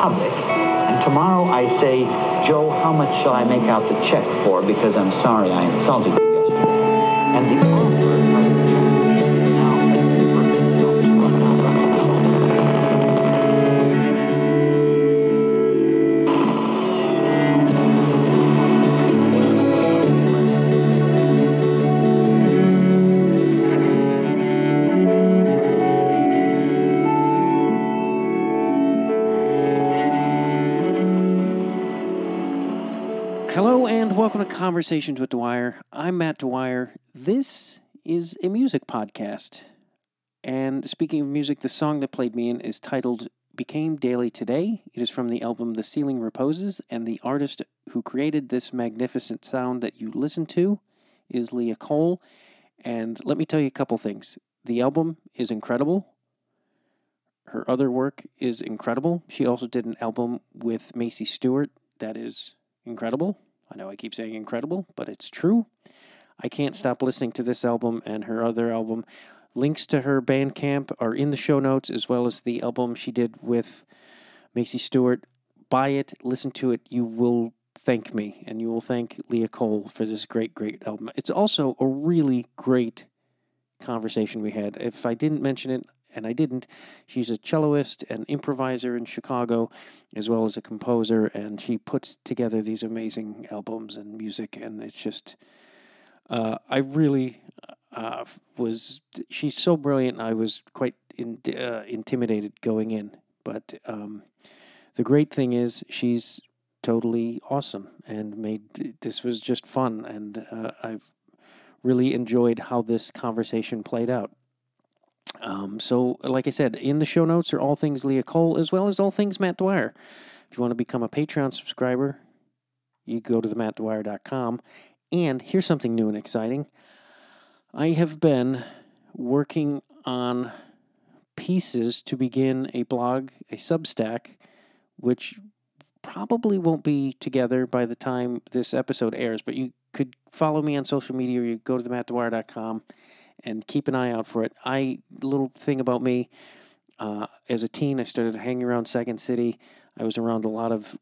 public, and tomorrow I say, Joe, how much shall I make out the check for because I'm sorry I insulted you yesterday? And the Conversations with Dwyer. I'm Matt Dwyer. This is a music podcast. And speaking of music, the song that played me in is titled Became Daily Today. It is from the album The Ceiling Reposes, and the artist who created this magnificent sound that you listen to is Lia Kohl. And let me tell you a couple things. The album is incredible. Her other work is incredible. She also did an album with Macie Stewart that is incredible. I know I keep saying incredible, but it's true. I can't stop listening to this album and her other album. Links to her Bandcamp are in the show notes, as well as the album she did with Macie Stewart. Buy it, listen to it. You will thank me, and you will thank Lia Kohl for this great, great album. It's also a really great conversation we had. If I didn't mention it, and I didn't, she's a celloist and improviser in Chicago, as well as a composer, and she puts together these amazing albums and music, and it's just, uh, I really uh, was. She's so brilliant. I was quite in, uh, intimidated going in, but um, the great thing is she's totally awesome and made this was just fun, and uh, I've really enjoyed how this conversation played out. Um, so, like I said, in the show notes are all things Lia Kohl as well as all things Matt Dwyer. If you want to become a Patreon subscriber, you go to the themattdwyer.com. And here's something new and exciting. I have been working on pieces to begin a blog, a Substack, which probably won't be together by the time this episode airs, but you could follow me on social media or you go to the themattdwyer.com and keep an eye out for it. I little thing about me uh, as a teen, I started hanging around Second City. I was around a lot of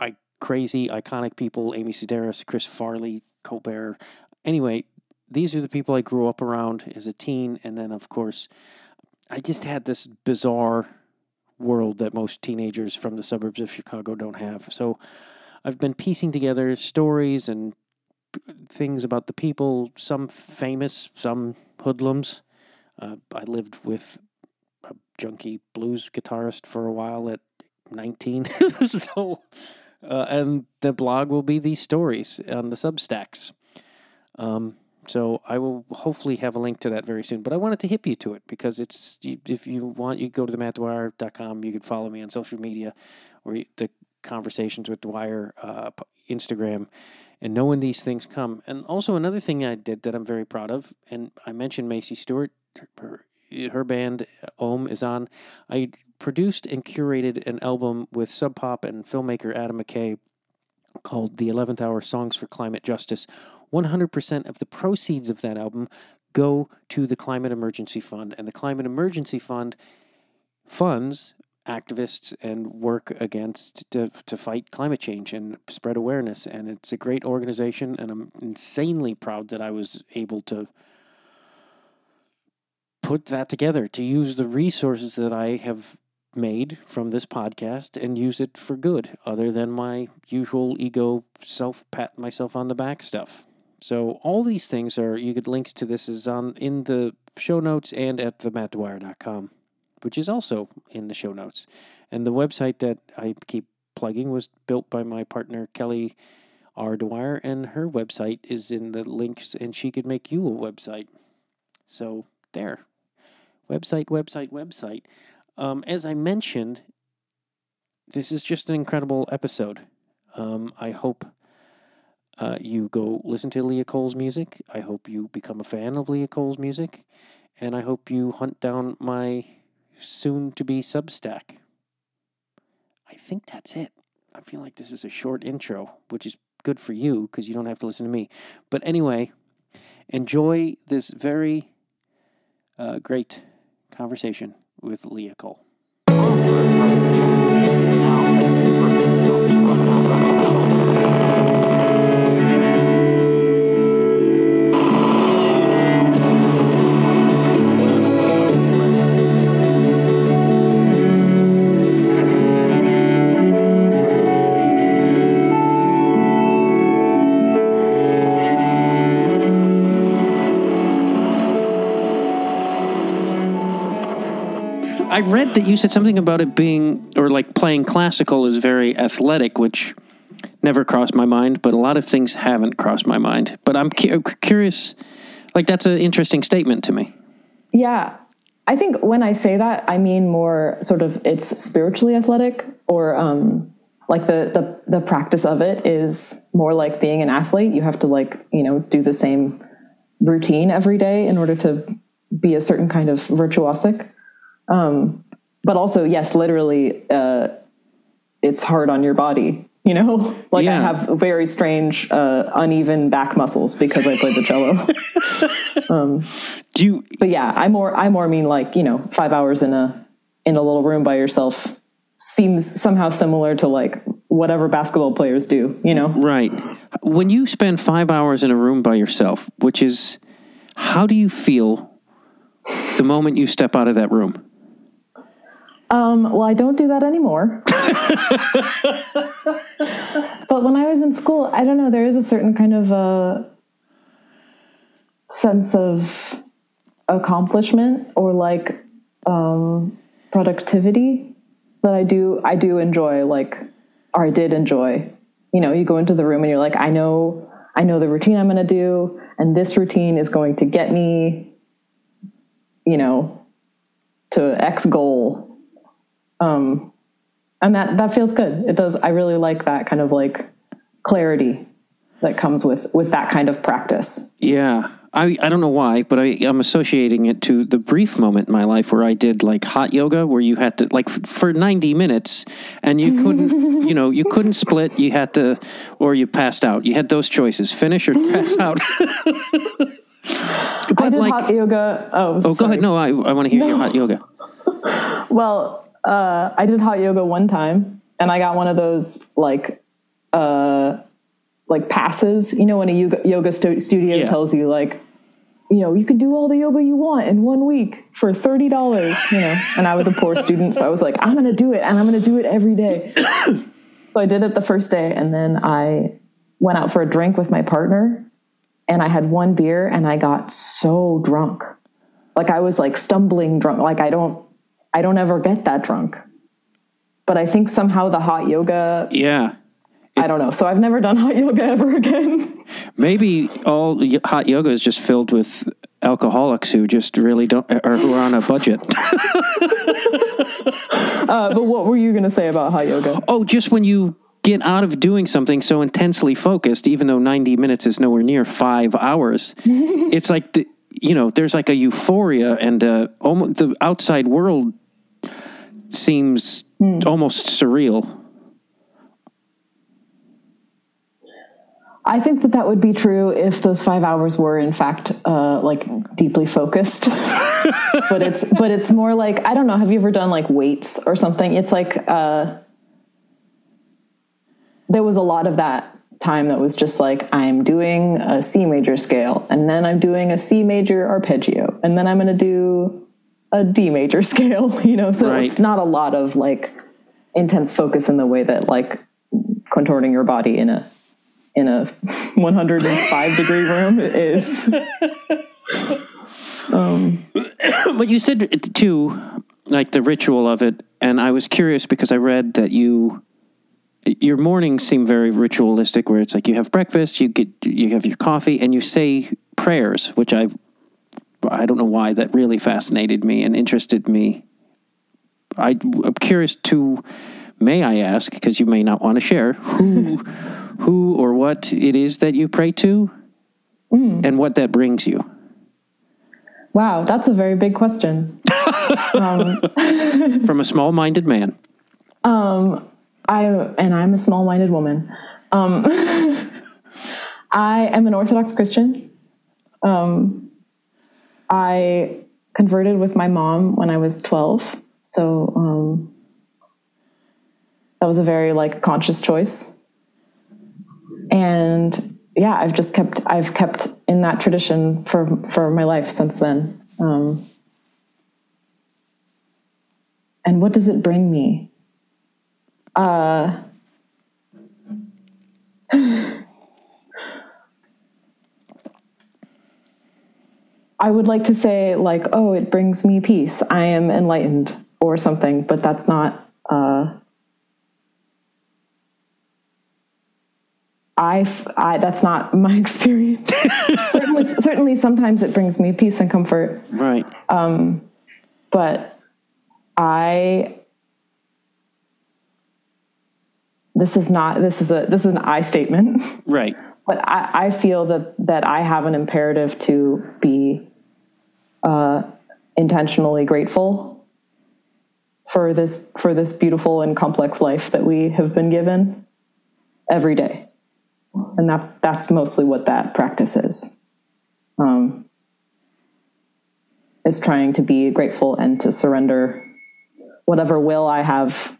I crazy iconic people: Amy Sedaris, Chris Farley, Colbert. Anyway, these are the people I grew up around as a teen, and then of course, I just had this bizarre world that most teenagers from the suburbs of Chicago don't have. So. I've been piecing together stories and things about the people, some famous, some hoodlums. Uh, I lived with a junkie blues guitarist for a while at 19. so, uh, and the blog will be these stories on the Substacks. Um, so I will hopefully have a link to that very soon. But I wanted to hip you to it because it's if you want, you go to the mattdwyer.com. You can follow me on social media or the conversations with Dwyer uh, Instagram and knowing these things come. And also another thing I did that I'm very proud of, and I mentioned Macie Stewart, her, her band Ohmme is on. I produced and curated an album with Sub Pop and filmmaker Adam McKay called The Eleventh Hour Songs for Climate Justice. 100% of the proceeds of that album go to the Climate Emergency Fund, and the Climate Emergency Fund funds activists and work against to to fight climate change and spread awareness. And it's a great organization, and I'm insanely proud that I was able to put that together to use the resources that I have made from this podcast and use it for good, other than my usual ego self pat myself on the back stuff. So all these things are you get links to this is on in the show notes and at themattdwyer.com which is also in the show notes. And the website that I keep plugging was built by my partner Kelly R. Dwyer, and her website is in the links, and she could make you a website. So there, website, website, website. Um, as I mentioned, this is just an incredible episode. Um, I hope uh, you go listen to Lia Kohl's music. I hope you become a fan of Lia Kohl's music, and I hope you hunt down my soon to be Substack. I think that's it. I feel like this is a short intro, which is good for you because you don't have to listen to me. But anyway, enjoy this very Uh, great conversation with Lia Kohl. I read that you said something about it being, or like playing classical is very athletic, which never crossed my mind, but a lot of things haven't crossed my mind. But I'm cu- curious, like, that's an interesting statement to me. Yeah. I think when I say that, I mean more sort of it's spiritually athletic or um, like the, the the practice of it is more like being an athlete. You have to like, you know, do the same routine every day in order to be a certain kind of virtuosic. Um, but also, yes, literally, uh, it's hard on your body. You know, like I have very strange, uh, uneven back muscles because I play the cello. Do you, but yeah, I more, I more mean like you know, five hours in a in a little room by yourself seems somehow similar to like whatever basketball players do. You know, right. When you spend five hours in a room by yourself, which is, how do you feel the moment you step out of that room? Um, well, I don't do that anymore. but when I was in school, I don't know, there is a certain kind of uh sense of accomplishment or like um, productivity that I do I do enjoy like or I did enjoy. You know, you go into the room and you're like, I know I know the routine I'm going to do and this routine is going to get me you know to X goal um, and that that feels good. It does. I really like that kind of like clarity that comes with with that kind of practice. Yeah. I, I don't know why, but I, I'm associating it to the brief moment in my life where I did like hot yoga, where you had to like f- for 90 minutes, and you couldn't, you know, you couldn't split. You had to, or you passed out. You had those choices: finish or pass out. I did like, hot yoga. Oh, oh, go ahead. No, I, I want to hear your hot yoga. Well, uh, I did hot yoga one time, and I got one of those like uh, like passes. You know, when a yoga, yoga stu- studio Yeah. tells you like. You know, you can do all the yoga you want in one week for thirty dollars. You know, and I was a poor student, so I was like, I'm going to do it, and I'm going to do it every day. so I did it the first day, and then I went out for a drink with my partner, and I had one beer, and I got so drunk, like I was like stumbling drunk. Like I don't, I don't ever get that drunk. But I think somehow the hot yoga, Yeah. I don't know. So I've never done hot yoga ever again. Maybe all y- hot yoga is just filled with alcoholics who just really don't, or who are on a budget. Uh, but what were you going to say about hot yoga? Oh, just when you get out of doing something so intensely focused, even though 90 minutes is nowhere near five hours, it's like, the, you know, there's like a euphoria and uh, almost the outside world seems almost surreal. I think that that would be true if those five hours were in fact uh, like deeply focused. but it's but it's more like I don't know. Have you ever done like weights or something? It's like uh, there was a lot of that time that was just like I'm doing a C major scale, and then I'm doing a C major arpeggio, and then I'm going to do a D major scale. You know, so Right. it's not a lot of like intense focus in the way that like contorting your body in a in a 105 degree room is. um, But you said too, like the ritual of it, and I was curious because I read that you your mornings seem very ritualistic, where it's like you have breakfast, you get you have your coffee, and you say prayers, which I've I don't know why that really fascinated me and interested me. I, I'm curious to, may I ask, because you may not want to share, who who or what it is that you pray to, and what that brings you. Wow, that's a very big question. From a small-minded man. Um, I and I'm a small-minded woman. Um, I am an Orthodox Christian. Um, I converted with my mom when I was 12. So um, that was a very like conscious choice. And yeah, I've just kept I've kept in that tradition for for my life since then. Um, and what does it bring me? Uh, I would like to say like, oh, it brings me peace. I am enlightened or something, but that's not. Uh, I, I that's not my experience. certainly, certainly, sometimes it brings me peace and comfort. Right. But I, this is not. This is a. This is an I statement. Right. but I, I feel that that I have an imperative to be uh, intentionally grateful for this for this beautiful and complex life that we have been given every day, and that's that's mostly what that practice is. Um, is trying to be grateful and to surrender whatever will I have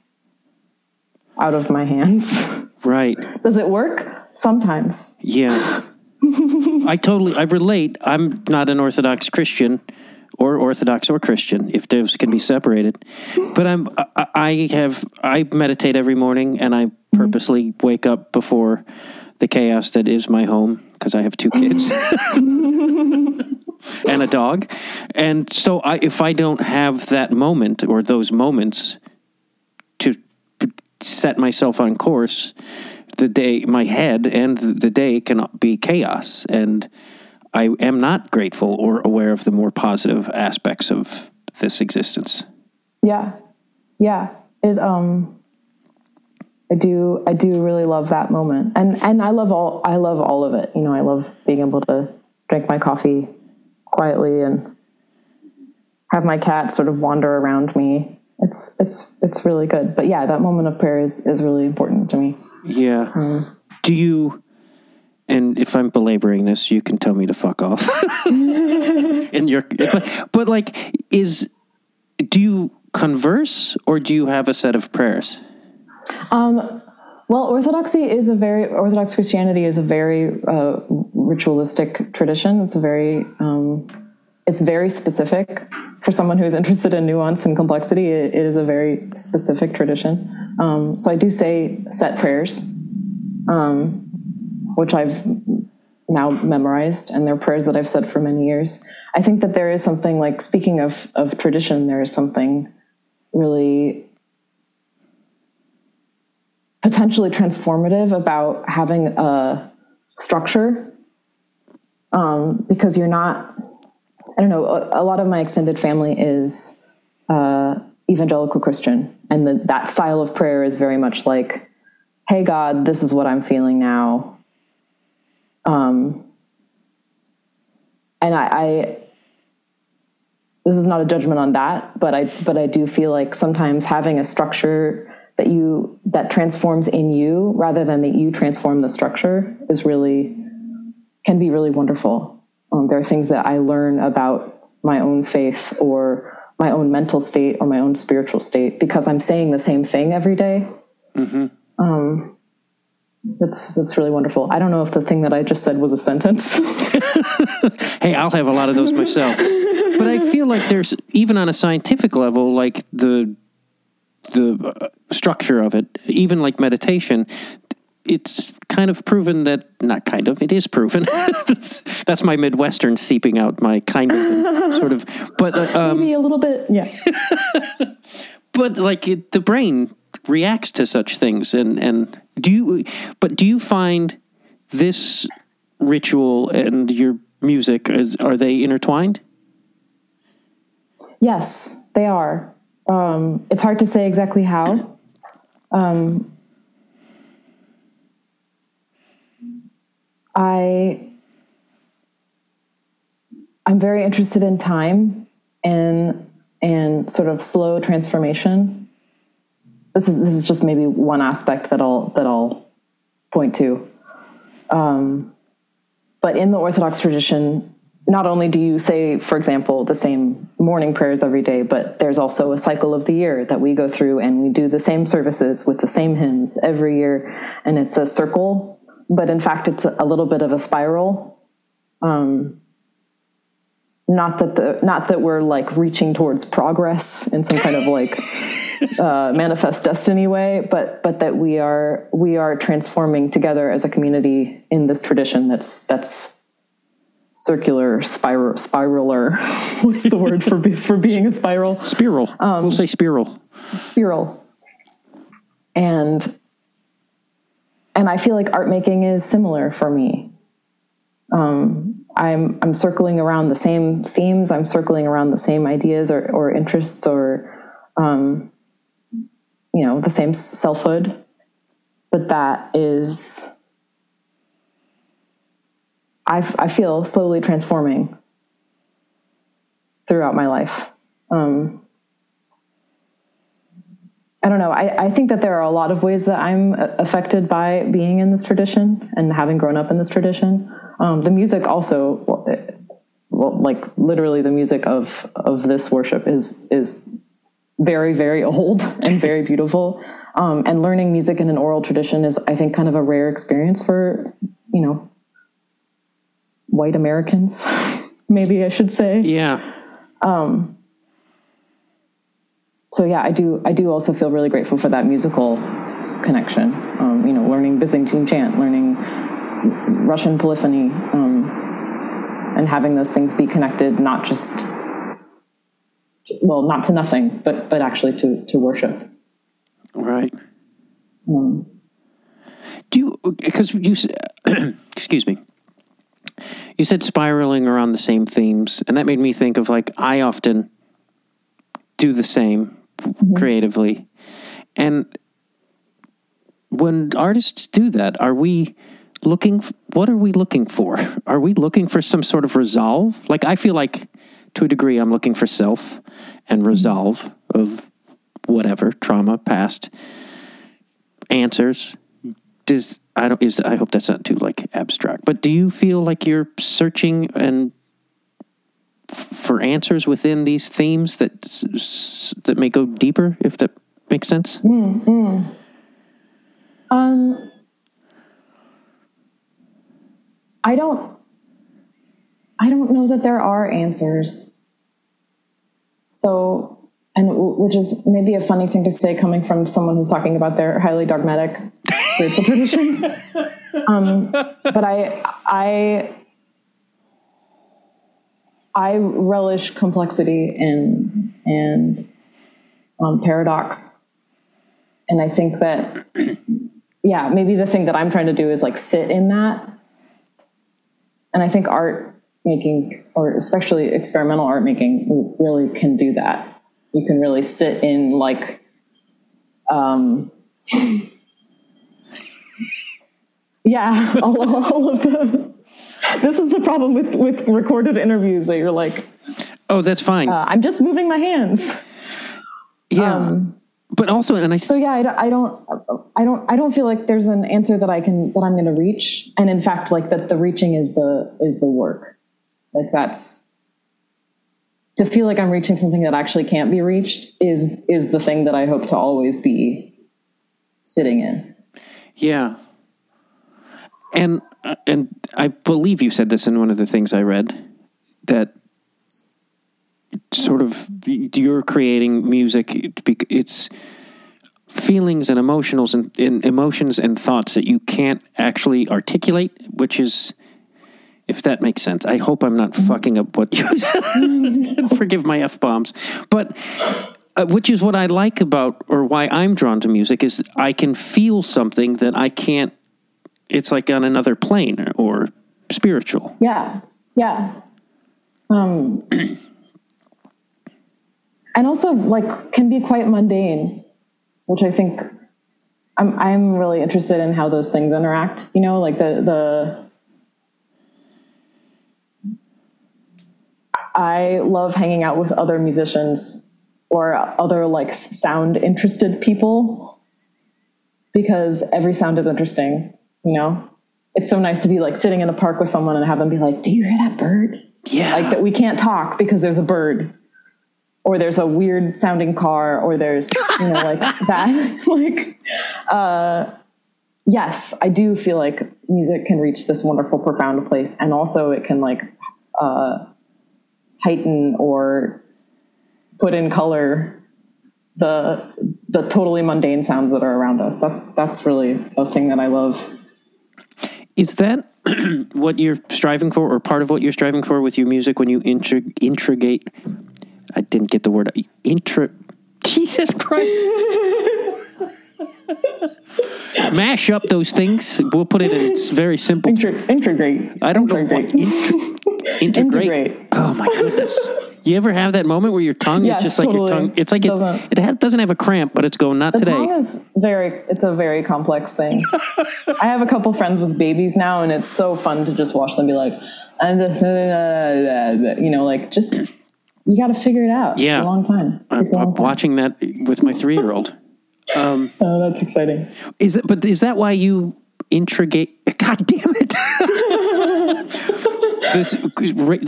out of my hands. Right. Does it work? Sometimes. Yeah. I totally I relate. I'm not an Orthodox Christian or Orthodox or Christian, if those can be separated. But I'm I, I have I meditate every morning and I mm-hmm. purposely wake up before the chaos that is my home because I have two kids and a dog. And so I if I don't have that moment or those moments to set myself on course, the day my head and the day can be chaos and I am not grateful or aware of the more positive aspects of this existence. Yeah. Yeah. It um I do I do really love that moment. And and I love all I love all of it. You know, I love being able to drink my coffee quietly and have my cat sort of wander around me. It's it's it's really good. But yeah, that moment of prayer is is really important to me. Yeah. Do you and if I'm belaboring this, you can tell me to fuck off. and you're but, but like is do you converse or do you have a set of prayers? Um, well, Orthodoxy is a very Orthodox Christianity is a very uh, ritualistic tradition. It's a very um, it's very specific for someone who's interested in nuance and complexity. it, it is a very specific tradition. Um, so I do say set prayers, um, which I've now memorized, and they're prayers that I've said for many years. I think that there is something like speaking of of tradition. There is something really potentially transformative about having a structure um, because you're not i don't know a, a, lot of my extended family is uh, evangelical christian and the, that style of prayer is very much like hey god this is what i'm feeling now um, and I, I this is not a judgment on that but i but i do feel like sometimes having a structure that you that transforms in you rather than that you transform the structure is really can be really wonderful um, there are things that i learn about my own faith or my own mental state or my own spiritual state because i'm saying the same thing every day. um, that's that's really wonderful i don't know if the thing that i just said was a sentence Hey, I'll have a lot of those myself. but I feel like there's even on a scientific level, like the the uh, structure of it, even like meditation, it's kind of proven that not kind of it is proven. that's, that's my Midwestern seeping out my kind of sort of, but uh, um, maybe a little bit yeah but like it, the brain reacts to such things, and and do you? But do you find this ritual and your music is are they intertwined? Yes, they are. Um, it's hard to say exactly how. Um, I I'm very interested in time and and sort of slow transformation. This is this is just maybe one aspect that I'll that I'll point to. Um, but in the Orthodox tradition, not only do you say, for example, the same morning prayers every day, but there's also a cycle of the year that we go through and we do the same services with the same hymns every year. And it's a circle, but in fact, it's a little bit of a spiral. Um, not that the not that we're like reaching towards progress in some kind of like uh, manifest destiny way, but but that we are we are transforming together as a community in this tradition that's that's circular spiral spiraler. What's the word for be, for being a spiral? Spiral. we'll say spiral. spiral. And and i feel like art making is similar for me. Um, i'm i'm circling around the same themes. I'm circling around the same ideas or, or interests or um, you know the same selfhood but that is, I, I feel slowly transforming throughout my life. Um, I don't know. I, I think that there are a lot of ways that I'm uh, affected by being in this tradition and having grown up in this tradition. Um, the music also, well, like literally, the music of of this worship is is very very old and very beautiful. Um, and learning music in an oral tradition is, I think, kind of a rare experience for you know white Americans, maybe I should say. Yeah. So yeah, I do. I do also feel really grateful for that musical connection. Um, you know, learning Byzantine chant, learning Russian polyphony, um, and having those things be connected, not just well, not to nothing, but but actually to to worship. Right. Um, do you, because you, excuse me, you said spiraling around the same themes, and that made me think of like, I often do the same mm-hmm. creatively. And when artists do that, are we looking, f- what are we looking for? Are we looking for some sort of resolve? Like, I feel like to a degree, I'm looking for self and resolve of whatever trauma, past answers does I don't is I hope that's not too like abstract. But do you feel like you're searching and f- for answers within these themes that s- that may go deeper if that makes sense? Mm-hmm. Um, I don't. I don't know that there are answers. So, and which is maybe a funny thing to say coming from someone who's talking about their highly dogmatic spiritual tradition. Um, but I, I, I relish complexity and and um, paradox, and I think that yeah, maybe the thing that I'm trying to do is like sit in that. And I think art making, or especially experimental art making, really can do that. You can really sit in like, um, yeah, all, all of the. This is the problem with with recorded interviews that you're like, Oh, that's fine. uh, I'm just moving my hands. yeah. but also and I So yeah, I I don't, I don't, I don't feel like there's an answer that I can that I'm going to reach. And in fact, like that, the reaching is the is the work. Like that's to feel like I'm reaching something that actually can't be reached is is the thing that I hope to always be sitting in. Yeah. And uh, and I believe you said this in one of the things I read that sort of you're creating music it's feelings and emotionals and, and emotions and thoughts that you can't actually articulate which is if that makes sense. I hope I'm not fucking up what you. Forgive my F bombs. But uh, which is what I like about or why I'm drawn to music is I can feel something that I can't it's like on another plane or spiritual. Yeah, yeah. Um, and also like can be quite mundane, which I think I'm I'm really interested in how those things interact. You know, like the the. I love hanging out with other musicians or other like sound interested people because every sound is interesting, you know? It's so nice to be like sitting in a park with someone and have them be like, "Do you hear that bird?" Yeah. like that we can't talk because there's a bird or there's a weird sounding car or there's you know like that like uh yes i do feel like music can reach this wonderful profound place and also it can like uh heighten or put in color the the totally mundane sounds that are around us that's that's really a thing that i love Is that what you're striving for, or part of what you're striving for with your music when you intrig- intrigate? I didn't get the word. Intra. Jesus Christ. Mash up those things. We'll put it in s- very simple. Integ- integrate I don't know what integrate. inter- integrate. Integrate. Oh my goodness! You ever have that moment where your tongue Yes, it's just like your tongue? It's like it Doesn't- it has, doesn't have a cramp, but it's going not The today. tongue is very, it's a very complex thing. I have a couple friends with babies now, and it's so fun to just watch them be like, and you know, like just, you got to figure it out. Yeah. It's a long time. I'm, It's a long time. watching that with my three year old. Oh, that's exciting. Is it? But is that why you intrigate? God damn it! this,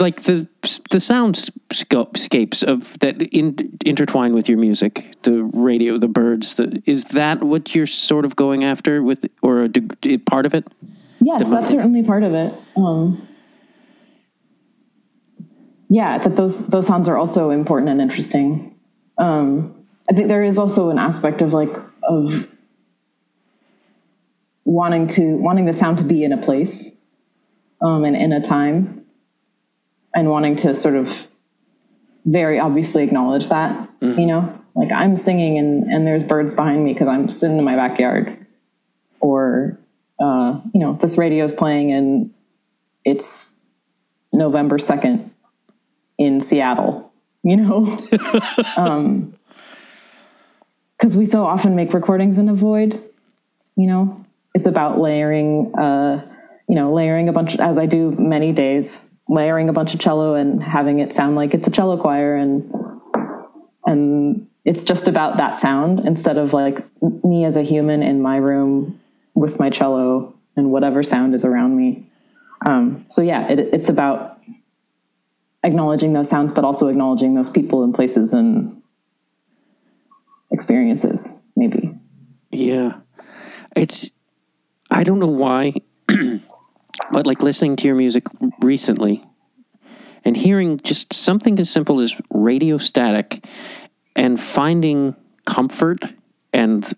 like the the soundscapes of that in, intertwine with your music, the radio, the birds. The, is that what you're sort of going after with, or a deg- part of it? Yes, Definitely. that's certainly part of it. Um, yeah, that those those sounds are also important and interesting. Um, I think there is also an aspect of like of wanting to wanting the sound to be in a place um, and in a time, and wanting to sort of very obviously acknowledge that. You know, like I'm singing and and there's birds behind me because I'm sitting in my backyard, or uh, you know, this radio is playing and it's November 2nd in Seattle, you know? Because we so often make recordings in a void, you know? It's about layering, uh, you know, layering a bunch, as I do many days, layering a bunch of cello and having it sound like it's a cello choir and, and it's just about that sound instead of like me as a human in my room with my cello and whatever sound is around me. Um, so yeah, it, it's about acknowledging those sounds, but also acknowledging those people and places and experiences, maybe. Yeah. It's, I don't know why, but like listening to your music recently and hearing just something as simple as radio static and finding comfort and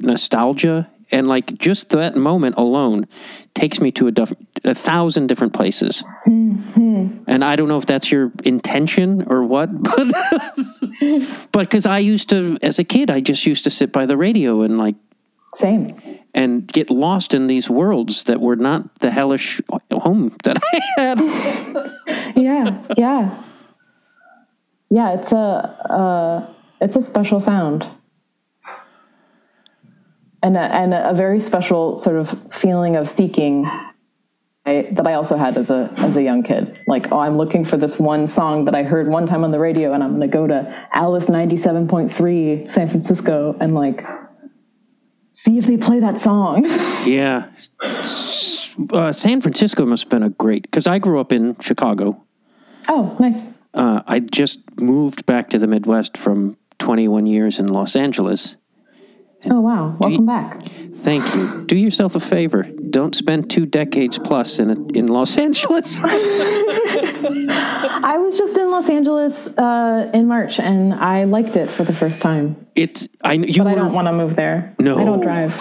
nostalgia and like just that moment alone takes me to a, duff- a thousand different places. And I don't know if that's your intention or what, but but because I used to, as a kid, I just used to sit by the radio and like Same. and get lost in these worlds that were not the hellish home that I had. Yeah, yeah, yeah. It's a uh, it's a special sound, and a, and a very special sort of feeling of seeking I, that I also had as a as a young kid. Like, oh, I'm looking for this one song that I heard one time on the radio, and I'm going to go to Alice 97.3 San Francisco and like see if they play that song. yeah. Uh, San Francisco must have been a great, because I grew up in Chicago. oh, nice. Uh, I just moved back to the Midwest from 21 years in Los Angeles. Oh wow, welcome back. Thank you. Do yourself a favor. Don't spend two decades plus in a, in Los Angeles. I was just in Los Angeles uh, in March, and I liked it for the first time. It's I you But I don't want to move there. No. I don't drive.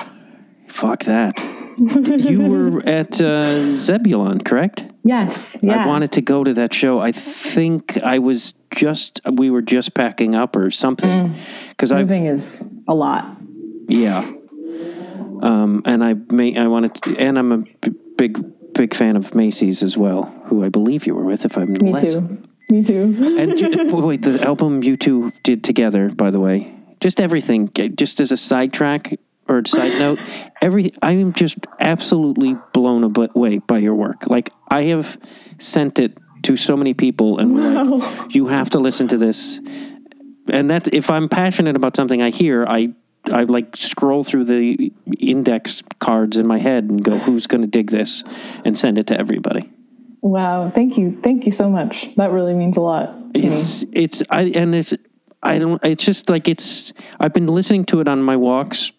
fuck that. you were at uh, Zebulon, correct? Yes, yeah. I wanted to go to that show. I think I was just we were just packing up or something because I Moving is a lot. Yeah. Um, and I may I wanted to, and I'm a b- big big fan of Macie's as well, who I believe you were with. If I'm Me less, too. Me too. And ju- wait, the album you two did together, by the way, just everything, just as a sidetrack or side note, every I'm just absolutely blown away by your work. Like I have sent it to so many people, and were like, you have to listen to this. And that's if I'm passionate about something I hear, I I like scroll through the index cards in my head and go, who's going to dig this, and send it to everybody. Wow, thank you, thank you so much. That really means a lot. to me. It's it's I and it's I don't it's just like it's I've been listening to it on my walks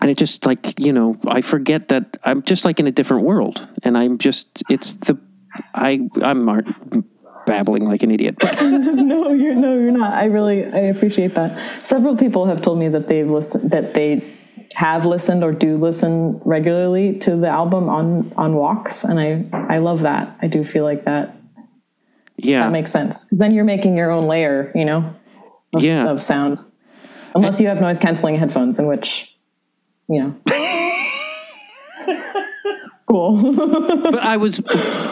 and it just like, you know, I forget that I'm just like in a different world and I'm just it's the I I'm babbling like an idiot. No, you're no, you're not. I really I appreciate that. Several people have told me that they've listened that they have listened or do listen regularly to the album on on walks and I I love that. I do feel like that yeah. that makes sense. Then you're making your own layer, you know, of, Yeah. of sound. Unless you have noise canceling headphones in which you know. cool. but I was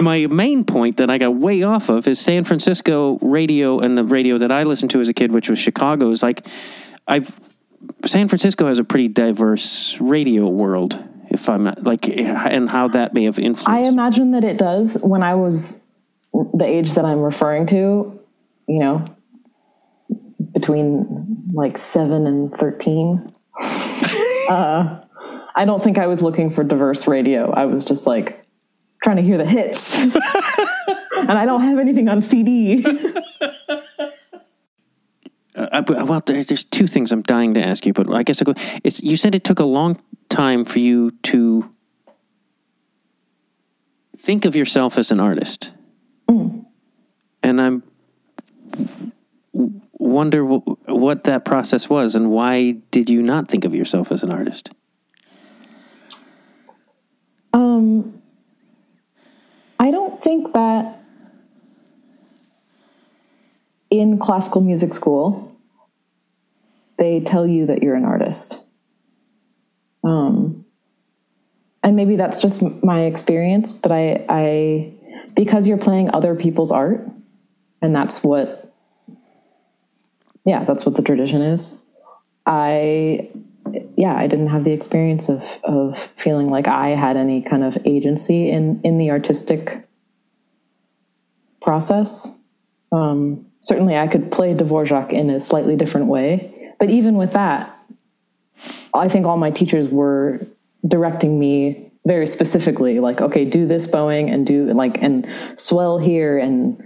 my main point that I got way off of is San Francisco radio and the radio that I listened to as a kid, which was Chicago, is like I've San Francisco has a pretty diverse radio world. If I'm not like, and how that may have influenced. I imagine that it does. When I was the age that I'm referring to, you know, between like seven and 13, uh, I don't think I was looking for diverse radio. I was just like trying to hear the hits. and I don't have anything on CD. Uh, well, there's, there's two things I'm dying to ask you, but I guess go. It's you said it took a long time for you to think of yourself as an artist, and I'm wonder w- what that process was, and why did you not think of yourself as an artist? Um, I don't think that in classical music school they tell you that you're an artist. Um, and maybe that's just my experience, but I, I, because you're playing other people's art, and that's what, yeah, that's what the tradition is. I yeah, I didn't have the experience of of feeling like I had any kind of agency in in the artistic process. Um, certainly, I could play Dvorak in a slightly different way, but even with that, I think all my teachers were directing me very specifically, like, okay, do this bowing and do like and swell here and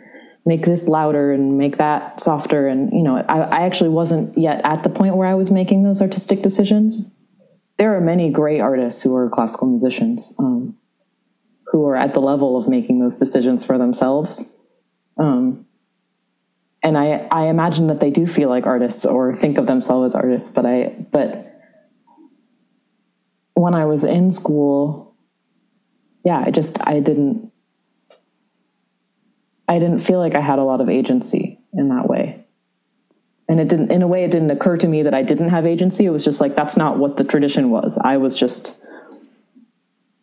make this louder and make that softer. And you know I, I actually wasn't yet at the point where i was making those artistic decisions. There are many great artists who are classical musicians um, who are at the level of making those decisions for themselves. Um, and I, I imagine that they do feel like artists or think of themselves as artists but i but when i was in school yeah i just i didn't I didn't feel like I had a lot of agency in that way. And it didn't, in a way, it didn't occur to me that I didn't have agency. It was just like, that's not what the tradition was. I was just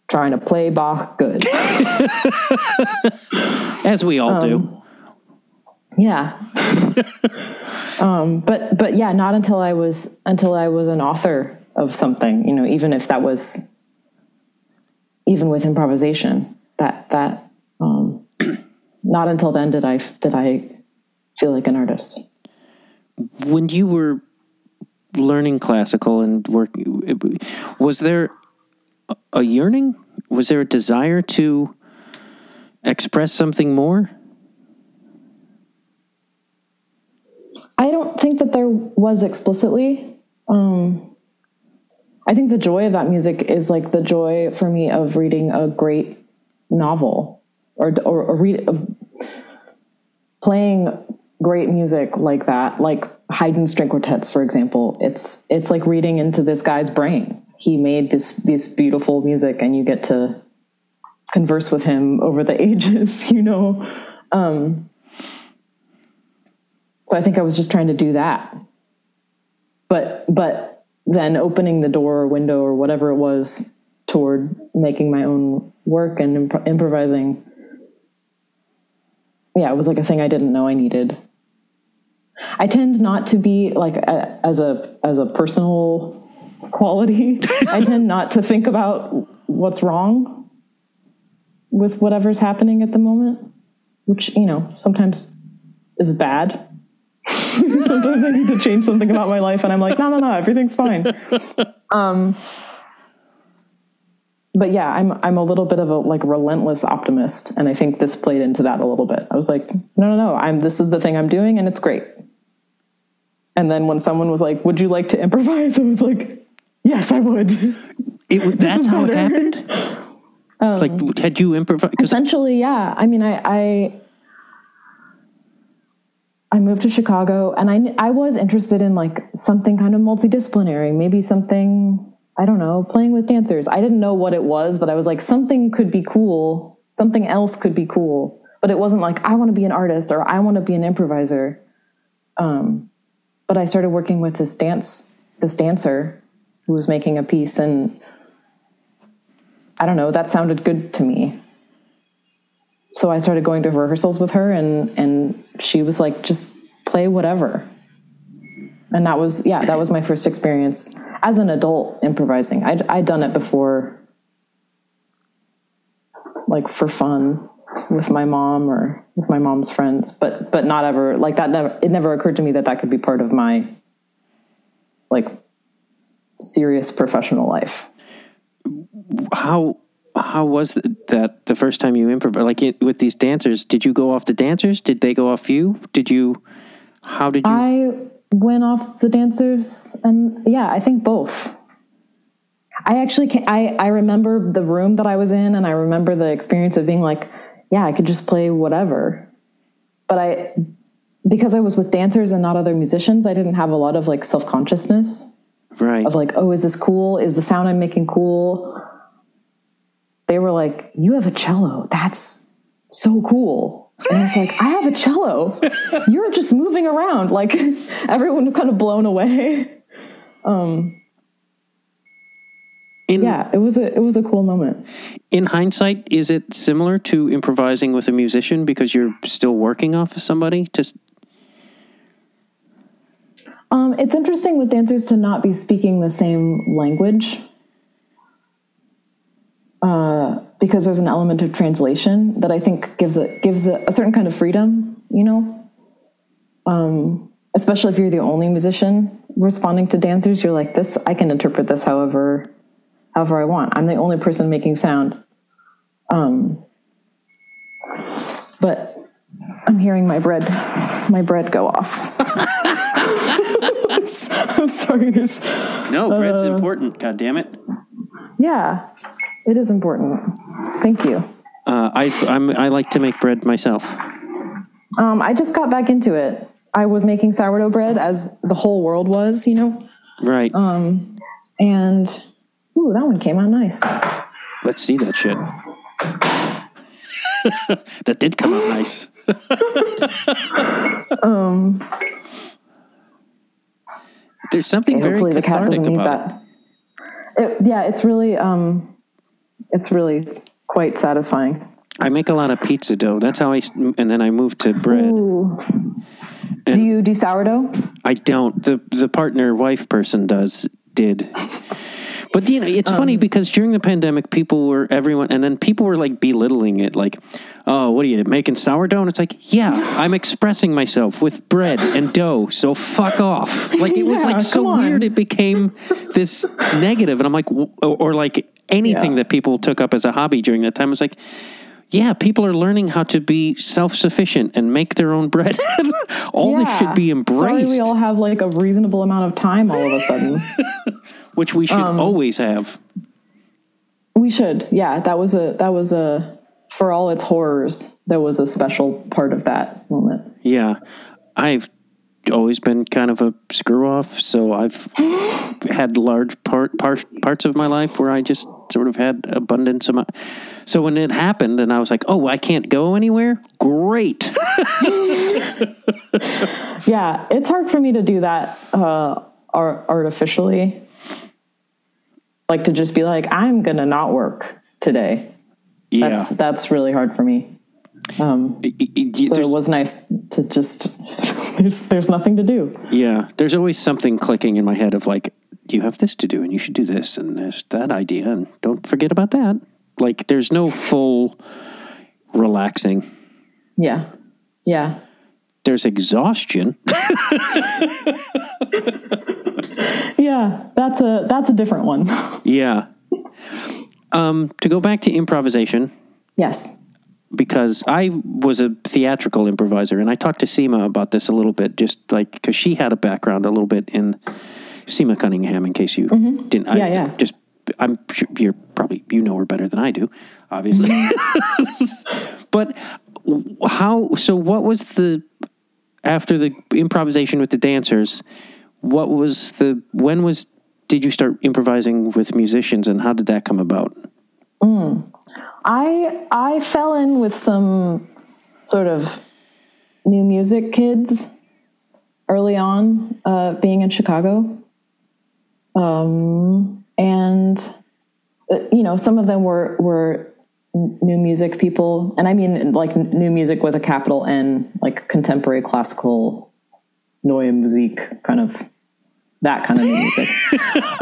trying to play Bach good. As we all do. yeah. um, but, but yeah, not until I was, until I was an author of something, you know, even if that was, even with improvisation, that, that, um, not until then did I, did I feel like an artist. when you were learning classical and work was there a yearning was there a desire to express something more I don't think that there was explicitly. Um, I think the joy of that music is like the joy for me of reading a great novel or or, or read of playing great music like that, like Haydn's string quartets, for example. It's it's like reading into this guy's brain. He made this this beautiful music, and you get to converse with him over the ages. You know. Um, so I think I was just trying to do that. But but then opening the door or window or whatever it was toward making my own work and imp- improvising. Yeah, it was like a thing I didn't know I needed. I tend not to be like a, as a as a personal quality. I tend not to think about what's wrong with whatever's happening at the moment, which you know sometimes is bad. sometimes I need to change something about my life, and I'm like, no, no, no, everything's fine. Um, but yeah, I'm I'm a little bit of a like relentless optimist, and I think this played into that a little bit. I was like, no, no, no, I'm this is the thing I'm doing, and it's great. And then when someone was like, "Would you like to improvise?" I was like, "Yes, I would." It, that's how it happened. Um, like, had you improvised? Essentially, yeah. I mean, I, I I moved to Chicago, and I I was interested in like something kind of multidisciplinary, maybe something I don't know, playing with dancers. I didn't know what it was, but I was like, something could be cool. Something else could be cool. But it wasn't like I want to be an artist or I want to be an improviser. Um, but I started working with this dance this dancer who was making a piece, and I don't know, that sounded good to me so I started going to rehearsals with her and and she was like just play whatever. And that was yeah, that was my first experience as an adult improvising. I'd I'd done it before like for fun with my mom or with my mom's friends, but but not ever like that never it never occurred to me that that could be part of my like serious professional life. how how was that the first time you improv Like it, with these dancers, did you go off the dancers? Did they go off you? Did you? How did you? I went off the dancers, and yeah, I think both. I actually can I I remember the room that I was in, and I remember the experience of being like, yeah, I could just play whatever. But I, because I was with dancers and not other musicians, I didn't have a lot of like self consciousness right. of like, oh, is this cool? Is the sound I'm making cool? They were like, you have a cello. That's so cool. And I was like, I have a cello. You're just moving around. Like everyone was kind of blown away. in Yeah, it was a it was a cool moment. in hindsight, is it similar to improvising with a musician because you're still working off of somebody? Just Um, it's interesting with dancers to not be speaking the same language. Uh, because there's an element of translation that I think gives a gives a, a certain kind of freedom, you know. Um, especially if you're the only musician responding to dancers, you're like this. I can interpret this however, however I want. I'm the only person making sound. Um, but I'm hearing my bread, my bread go off. I'm sorry. This, no, bread's important. God damn it. yeah, it is important. Thank you. Uh, I I'm, I like to make bread myself. Um, I just got back into it. I was making sourdough bread as the whole world was, you know, Right. Um, and ooh, that one came out nice. Let's see that shit. that did come out nice. um, There's something very the cat cathartic about it. that. It, yeah, it's really, um, it's really quite satisfying. I make a lot of pizza dough. That's how I, and then I move to bread. Ooh. do you do sourdough? I don't. The the partner wife person does did. But you know, it's funny Um, because during the pandemic, people were everyone, and then people were like belittling it, like, "Oh, what are you making sourdough?" And it's like, "Yeah, I'm expressing myself with bread and dough, so fuck off." Like it was like so on. weird. It became this negative, and I'm like, w- or, or like anything Yeah. that people took up as a hobby during that time was like. Yeah, people are learning how to be self-sufficient and make their own bread. all this should be embraced. Sorry, we all have like a reasonable amount of time all of a sudden. which we should Um, always have. we should. Yeah, that was a that was a for all its horrors. that was a special part of that moment. Yeah, I've always been kind of a screw off, so I've had large part, part parts of my life where I just sort of had abundance of. So when it happened, and I was like, "Oh, I can't go anywhere." Great. Yeah, it's hard for me to do that uh, ar- artificially. Like to just be like, I'm gonna not work today. yeah. That's that's really hard for me. Um, y- y- so it was nice to just there's there's nothing to do. yeah, there's always something clicking in my head of like, you have this to do, and you should do this, and there's that idea, and don't forget about that. Like, there's no full relaxing. Yeah, yeah, There's exhaustion. yeah. That's a that's a different one. Yeah. um, to go back to improvisation, Yes. because I was a theatrical improviser, and I talked to Sima about this a little bit, just like because she had a background a little bit in Sima Cunningham. In case you didn't, I, Yeah, yeah. just I'm sure you're probably you know her better than I do, obviously. but how? So what was the after the improvisation with the dancers? What was the when was did you start improvising with musicians, and how did that come about? I I fell in with some sort of new music kids early on, uh, being in Chicago, um, and uh, you know some of them were were new music people, and I mean like new music with a capital N, like contemporary classical, neue Musik, kind of that kind of new music.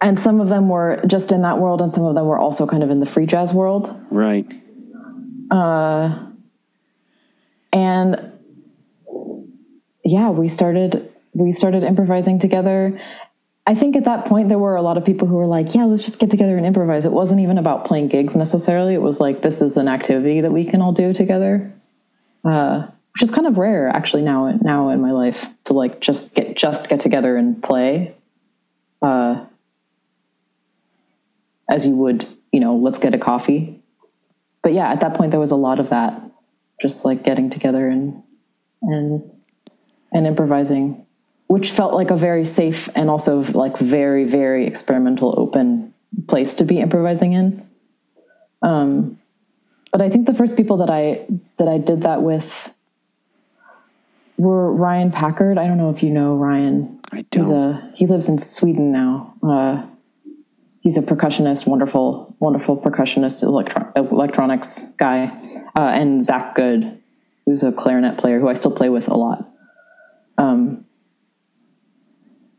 and some of them were just in that world and some of them were also kind of in the free jazz world Right. and yeah we started we started improvising together. I think at that point there were a lot of people who were like yeah let's just get together and improvise. It wasn't even about playing gigs necessarily. It was like this is an activity that we can all do together uh, which is kind of rare actually now now in my life to like just get just get together and play uh, as you would you know let's get a coffee. But yeah at that point there was a lot of that just like getting together and and and improvising which felt like a very safe and also like very very experimental open place to be improvising in. Um but i think the first people that i that i did that with were ryan packard. I don't know if you know ryan. I don't. a he lives in sweden now. Uh he's a percussionist, wonderful, wonderful percussionist, electro- electronics guy, uh, and Zach Good, who's a clarinet player who I still play with a lot. Um,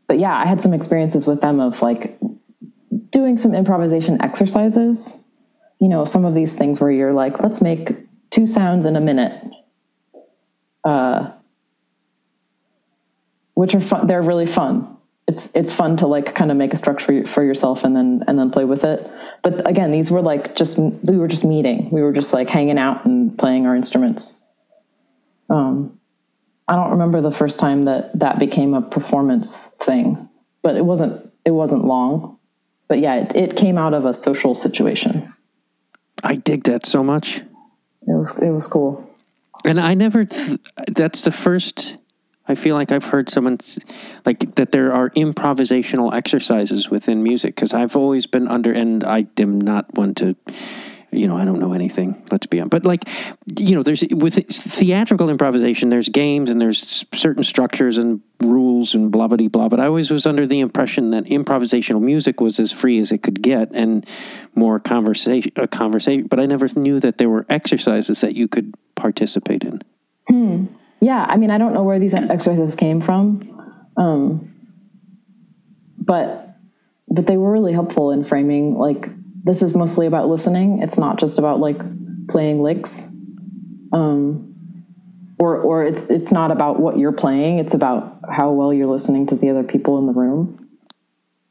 but yeah, I had some experiences with them of like doing some improvisation exercises. You know, some of these things where you're like, let's make two sounds in a minute. Uh, which are fun. They're really fun it's it's fun to like kind of make a structure for yourself and then and then play with it but again these were like just we were just meeting we were just like hanging out and playing our instruments um i don't remember the first time that that became a performance thing but it wasn't it wasn't long. But yeah it, it came out of a social situation. I dig that so much. it was it was cool. And I never, th- that's the first, I feel like I've heard someone, like, that there are improvisational exercises within music because I've always been under, and I am not one to, you know, I don't know anything, let's be honest. But, like, you know, there's, with theatrical improvisation, there's games and there's certain structures and rules and blah, blah, blah. But I always was under the impression that improvisational music was as free as it could get and more conversation, a conversation. But I never knew that there were exercises that you could participate in. yeah i mean i don't know where these exercises came from um, but but they were really helpful in framing like this is mostly about listening. It's not just about like playing licks. Um, or or it's it's not about what you're playing. It's about how well you're listening to the other people in the room.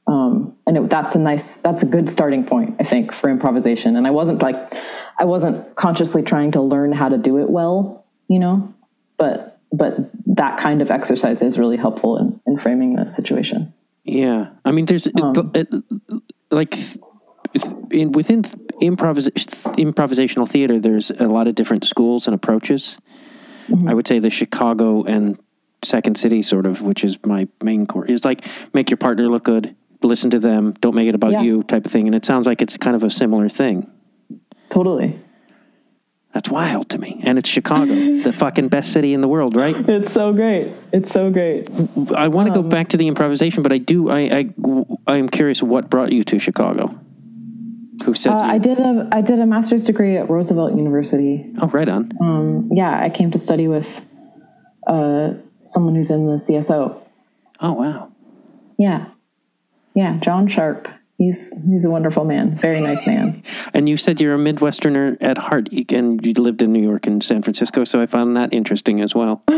Um, and it, that's a nice that's a good starting point i think for improvisation. And i wasn't like i wasn't consciously trying to learn how to do it well you know? But but that kind of exercise is really helpful in, in framing a situation. Yeah, I mean, there's it- it, like in within improvisa- improvisational theater, there's a lot of different schools and approaches. Mm-hmm. I would say the Chicago and Second City sort of, which is my main core, is like make your partner look good, listen to them, don't make it about Yeah. you type of thing. And it sounds like it's kind of a similar thing. totally That's wild to me. And it's Chicago, the fucking best city in the world, right? it's so great it's so great I want to go um, back to the improvisation, but I do. I I I am curious what brought you to Chicago. Who said uh, i did a i did a master's degree at roosevelt university oh, right on. yeah i came to study with uh, someone who's in the cso Oh, wow. yeah yeah john sharp he's he's a wonderful man very nice man And you said you're a Midwesterner at heart, and you lived in New York and San Francisco, so I found that interesting as well.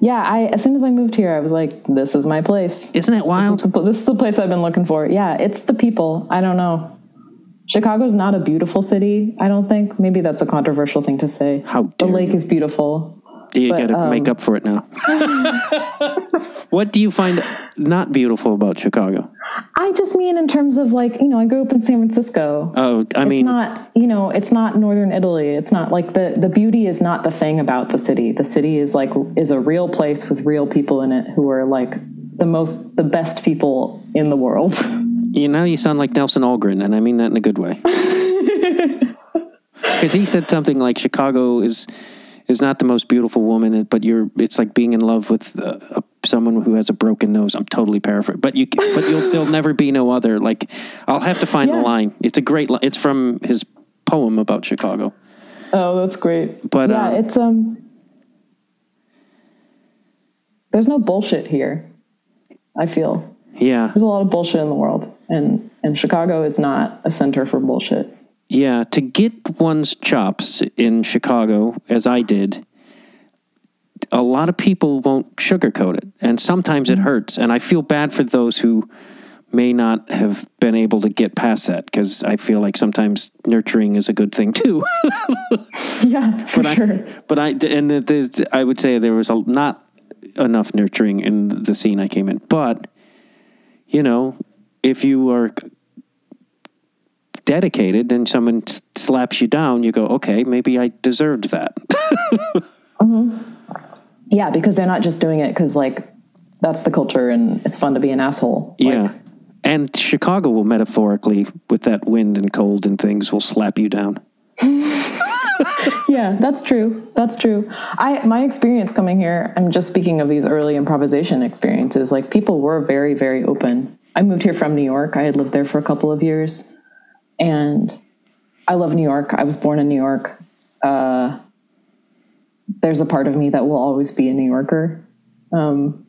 Yeah, I as soon as I moved here, I was like, "This is my place. Isn't it This wild? is, the, this is the place I've been looking for." Yeah, it's the people. I don't know. Chicago's not a beautiful city. I don't think. Maybe that's a controversial thing to say. How the lake you. is beautiful. Do you got to um, make up for it now. what do you find not beautiful about Chicago? I just mean in terms of like you know, I grew up in San Francisco. Oh, I mean it's mean, not you know, it's not northern Italy. It's not like the the beauty is not the thing about the city. The city is like is a real place with real people in it who are like the most the best people in the world. you know, you sound like Nelson Algren, and I mean that in a good way. Because he said something like Chicago is is not the most beautiful woman, but you're. It's like being in love with uh, a, someone who has a broken nose. I'm totally paraphrasing, but you. But you'll, there'll never be no other. Like I'll have to find the line. It's a great. li- It's from his poem about Chicago. Oh, that's great. But, yeah, um, it's um there's no bullshit here. I feel. Yeah, There's a lot of bullshit in the world and and Chicago is not a center for bullshit. yeah. To get one's chops in Chicago, as I did, a lot of people won't sugarcoat it, and sometimes it hurts. And I feel bad for those who may not have been able to get past that because I feel like sometimes nurturing is a good thing too. Yeah, for but sure. I, but I and the, the, I would say there was a, not enough nurturing in the scene I came in. But you know, if you are dedicated and someone s- slaps you down, you go, okay, maybe I deserved that. Mm-hmm. Yeah, because they're not just doing it because like that's the culture and it's fun to be an asshole. Like, yeah. And Chicago will metaphorically, with that wind and cold and things, will slap you down. yeah, that's true. That's true. I my experience coming here, I'm just speaking of these early improvisation experiences, like people were very, very open. I moved here from New York. I had lived there for a couple of years. And I love New York. I was born in New York. Uh, there's a part of me that will always be a New Yorker. Um,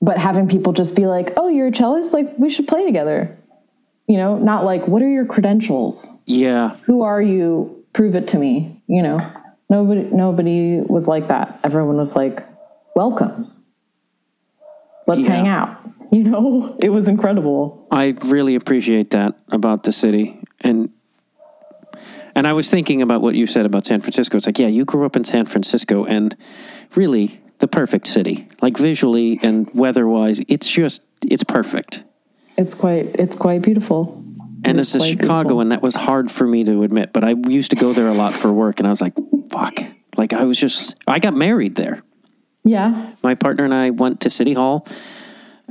but having people just be like, "Oh, you're a cellist? Like we should play together." You know, not like, "What are your credentials?" Yeah. who are you prove it to me you know nobody nobody was like that everyone was like welcome let's Yeah. hang out you know it was incredible I really appreciate that about the city. And and I was thinking about what you said about San Francisco. It's like, yeah, you grew up in San Francisco and really the perfect city. Like visually and weather-wise, it's just it's perfect. It's quite it's quite beautiful And It's as a Chicagoan, that was hard for me to admit, but I used to go there a lot for work and I was like, fuck. Like I was just I got married there. yeah My partner and I went to City Hall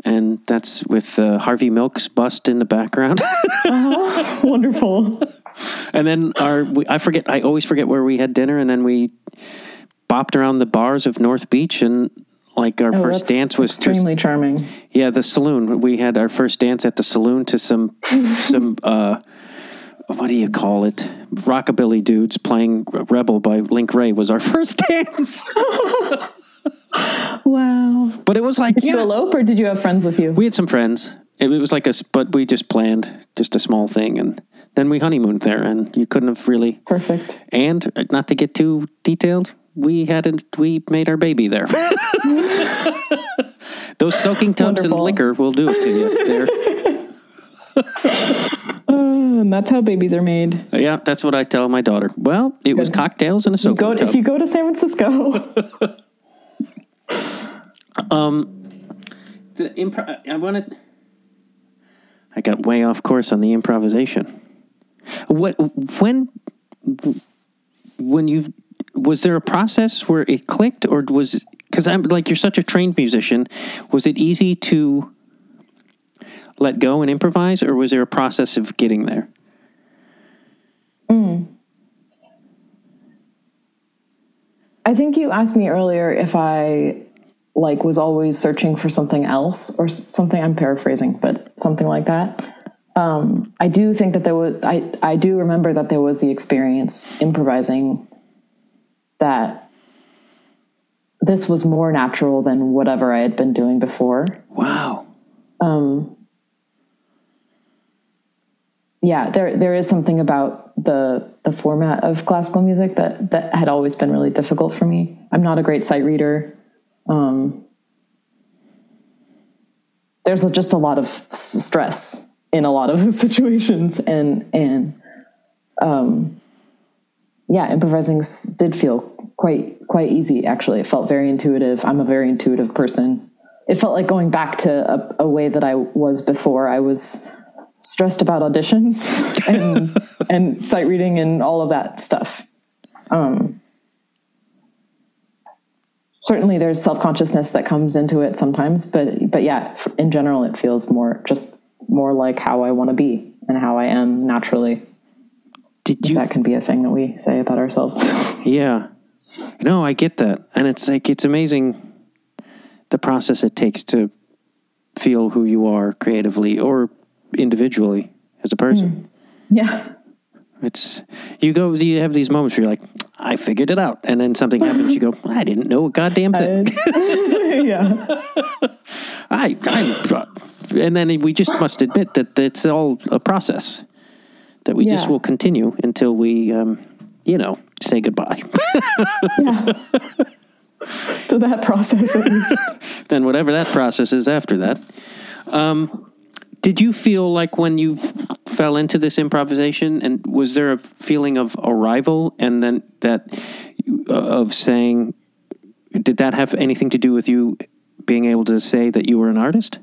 and that's with uh, Harvey Milk's bust in the background. wonderful And then our, we, I forget, I always forget where we had dinner, and then we bopped around the bars of North Beach, and like our Oh, first dance was extremely charming yeah, the saloon. We had our first dance at the saloon to some, some, uh, what do you call it? Rockabilly dudes playing Rebel by Link Wray was our first dance. wow But it was like, did you yeah, elope or did you have friends with you we had some friends. It, it was like a, s- but we just planned just a small thing, and then we honeymooned there, and you couldn't have really. perfect And uh, not to get too detailed, we hadn't we made our baby there. Those soaking tubs and liquor will do it to you. There, and that's how babies are made yeah, that's what I tell my daughter. Well, it was cocktails and a soaking go tub. if you go to san francisco um, the impro- I wanted. I got way off course on the improvisation. What when when you was there a process where it clicked or was because I'm like you're such a trained musician was it easy to let go and improvise or was there a process of getting there? I think you asked me earlier if I like was always searching for something else or something I'm paraphrasing, but something like that. Um, I do think that there was I I do remember that there was the experience improvising that this was more natural than whatever I had been doing before. Wow. Yeah, there there is something about the the format of classical music that that had always been really difficult for me. I'm not a great sight reader. Um, there's just a lot of stress in a lot of situations, and and um, yeah, improvising did feel quite quite easy. Actually, it felt very intuitive. I'm a very intuitive person. It felt like going back to a, a way that I was before. I was stressed about auditions and and sight reading and all of that stuff. Um, certainly, there's self consciousness that comes into it sometimes, but but yeah, in general, it feels more just more like how I want to be and how I am naturally. Did you? That can be a thing that we say about ourselves. Yeah. No, I get that. And it's like, it's amazing the process it takes to feel who you are creatively or individually as a person. Mm. yeah. It's, you go, you have these moments where you're like, I figured it out. And then something happens, you go, I didn't know a goddamn thing. yeah. I, I, uh, and then we just must admit that it's all a process that we just will continue until we, um, you know, say goodbye. Yeah. to that process at least. then whatever that process is after that. Um, did you feel like when you fell into this improvisation, and was there a feeling of arrival, and then that uh, of saying, did that have anything to do with you being able to say that you were an artist?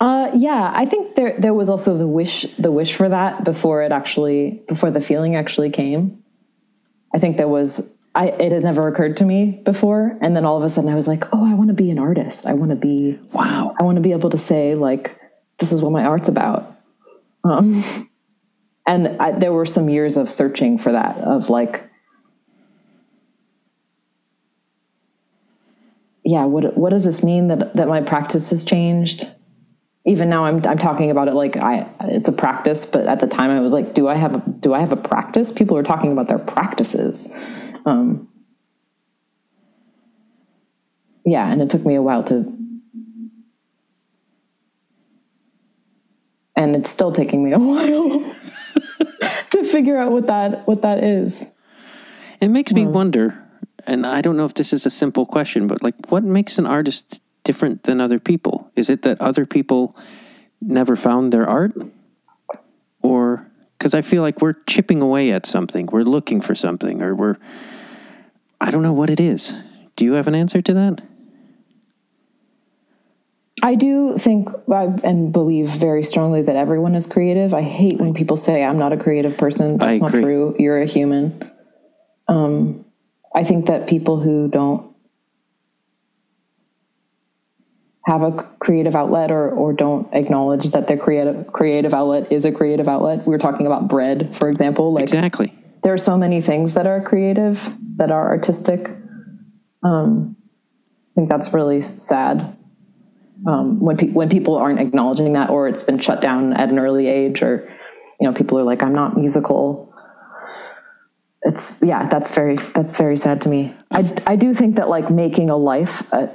Uh, yeah, I think there there was also the wish the wish for that before it actually before the feeling actually came. I think there was I it had never occurred to me before, and then all of a sudden I was like, oh, I want to be an artist. I want to be Wow. I want to be able to say like this is what my art's about. Um, and I, there were some years of searching for that of like yeah what what does this mean that that my practice has changed even now I'm I'm talking about it like I it's a practice but at the time I was like do I have a, do I have a practice? People are talking about their practices. Um yeah and it took me a while to and it's still taking me a while to figure out what that what that is. It makes me wonder, and I don't know if this is a simple question, but like, what makes an artist different than other people? Is it that other people never found their art? Or, because I feel like we're chipping away at something, we're looking for something, or we're, I don't know what it is. Do you have an answer to that? I do think I, and believe very strongly that everyone is creative. I hate when people say I'm not a creative person. That's not true. You're a human. Um, I think that people who don't have a creative outlet or, or don't acknowledge that their creative creative outlet is a creative outlet. We are talking about bread, for example. Like Exactly. there are so many things that are creative that are artistic um, i think that's really sad um, when, pe- when people aren't acknowledging that or it's been shut down at an early age or you know people are like i'm not musical it's yeah that's very that's very sad to me i, I do think that like making a life uh,